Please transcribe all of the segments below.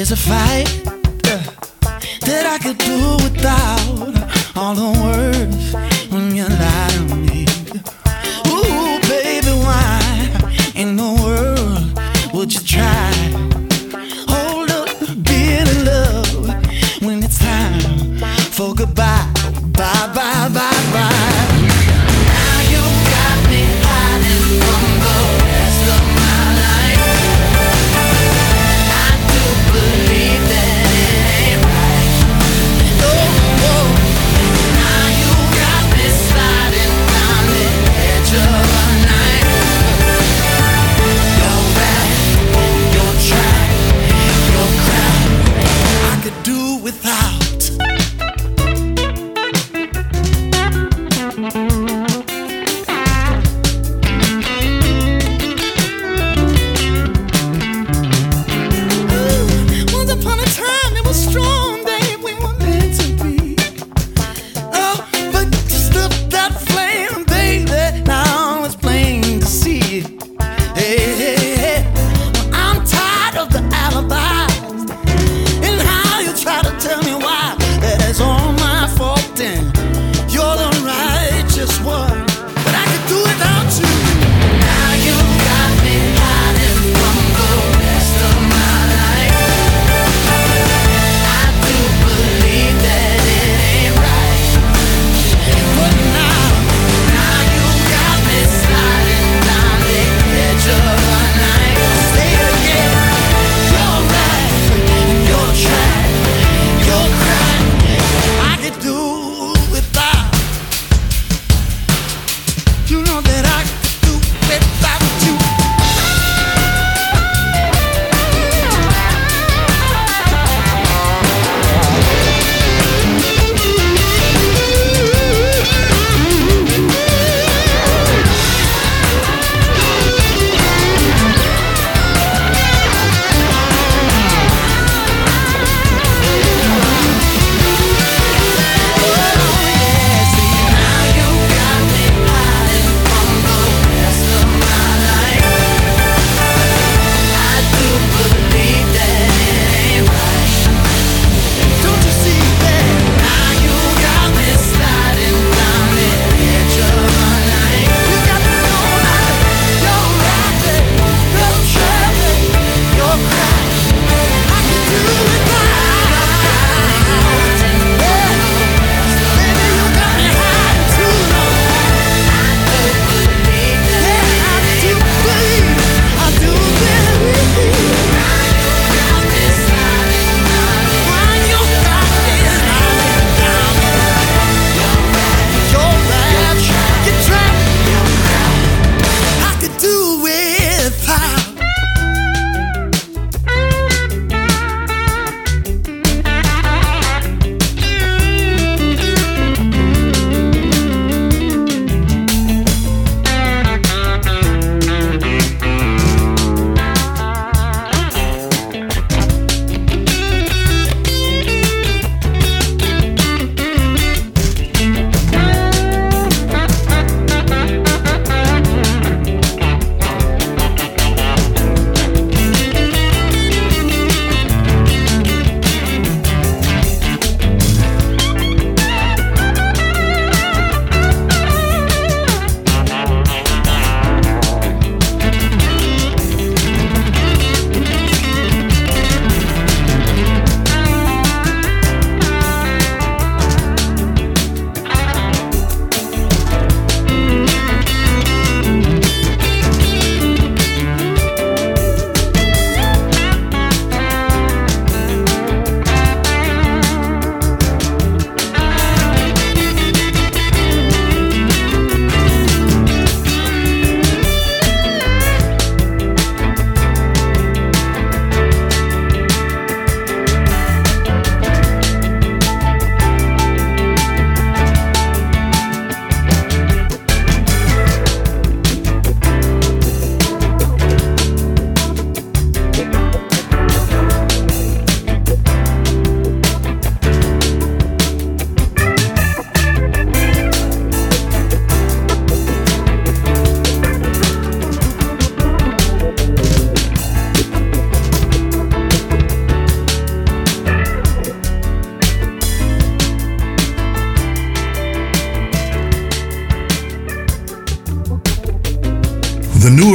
there's a fight that I could do without all the words when you lie to me. Ooh, baby, why in the world would you try? alibis and how you try to tell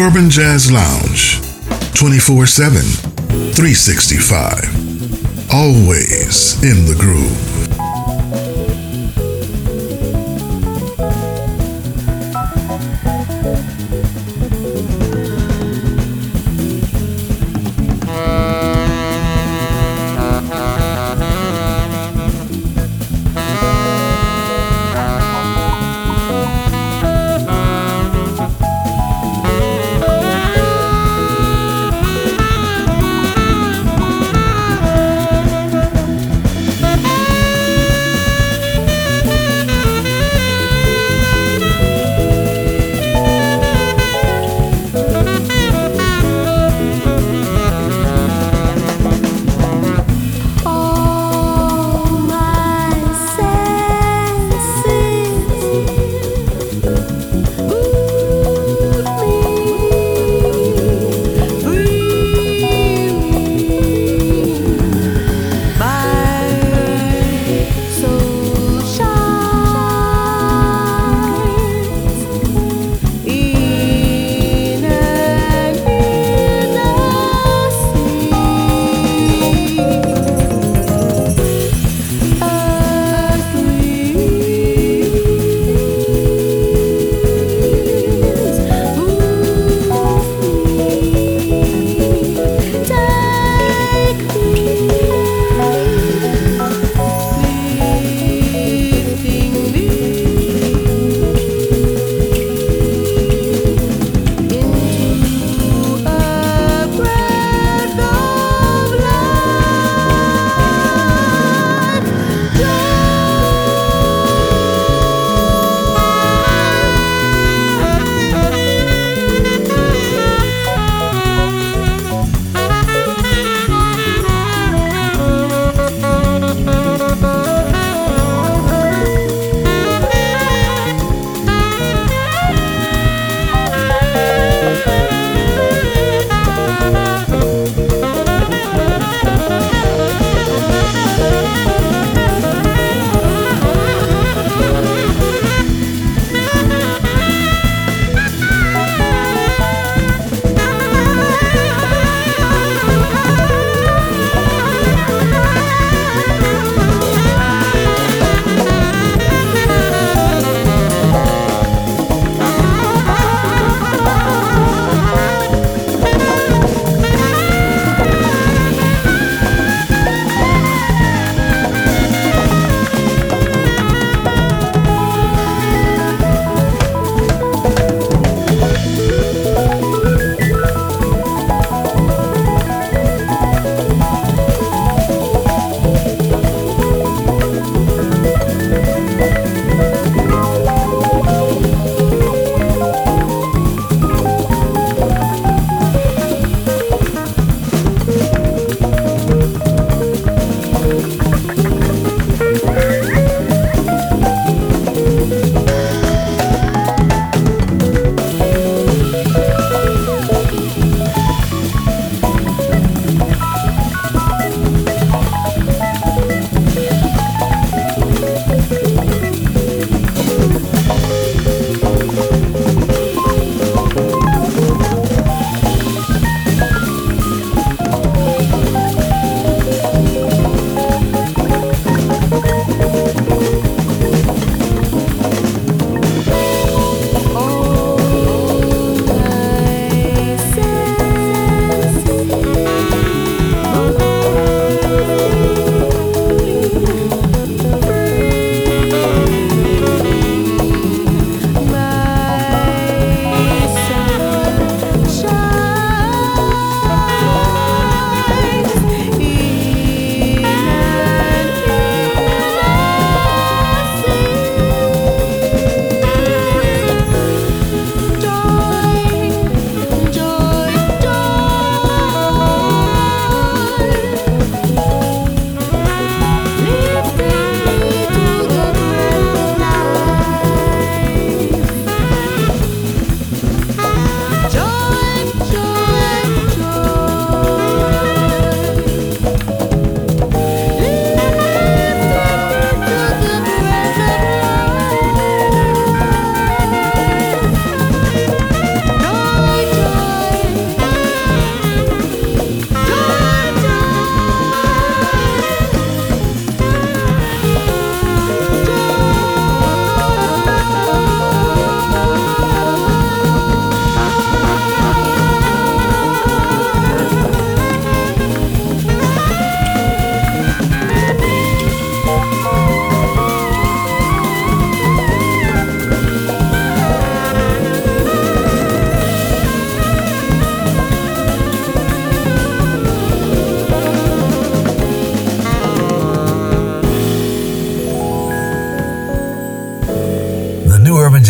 Urban Jazz Lounge, 24 7, 365. Always in the groove.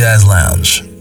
Jazz Lounge.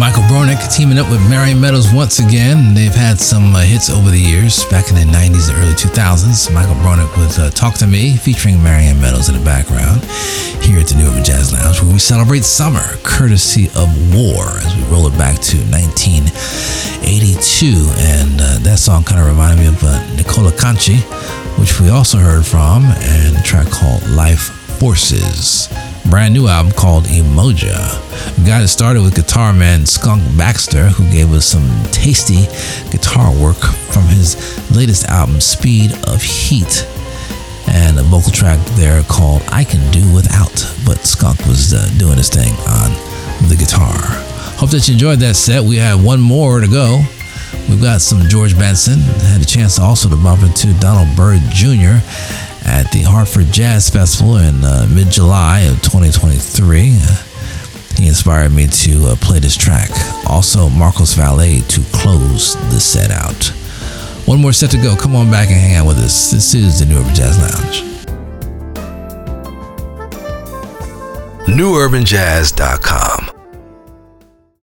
Michael Broening teaming up with Marion Meadows once again. They've had some uh, hits over the years, back in the 90s and early 2000s. Michael Broening with uh, Talk to Me, featuring Marion Meadows in the background, here at the New Urban Jazz Lounge, where we celebrate summer, courtesy of War, as we roll it back to 1982. And uh, that song kind of reminded me of uh, Nicola Canchi, which we also heard from, and a track called Life Forces brand new album called Emoja. Got it started with guitar man Skunk Baxter, who gave us some tasty guitar work from his latest album, Speed of Heat. And a vocal track there called I Can Do Without, but Skunk was uh, doing his thing on the guitar. Hope that you enjoyed that set. We have one more to go. We've got some George Benson. Had a chance also to bump into Donald Byrd Jr at the Hartford Jazz Festival in uh, mid July of 2023. Uh, he inspired me to uh, play this track. Also, Marcos Valle to close the set out. One more set to go. Come on back and hang out with us. This is the New Urban Jazz Lounge. NewUrbanJazz.com